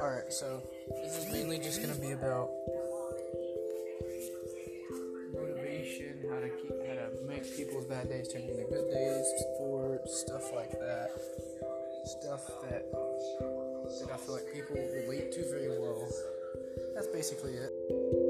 All right, So this is mainly just gonna be about motivation, how to keep, how to make people's bad days turn into good days, sports, stuff like that. Stuff that that I feel like people relate to very well. That's basically it.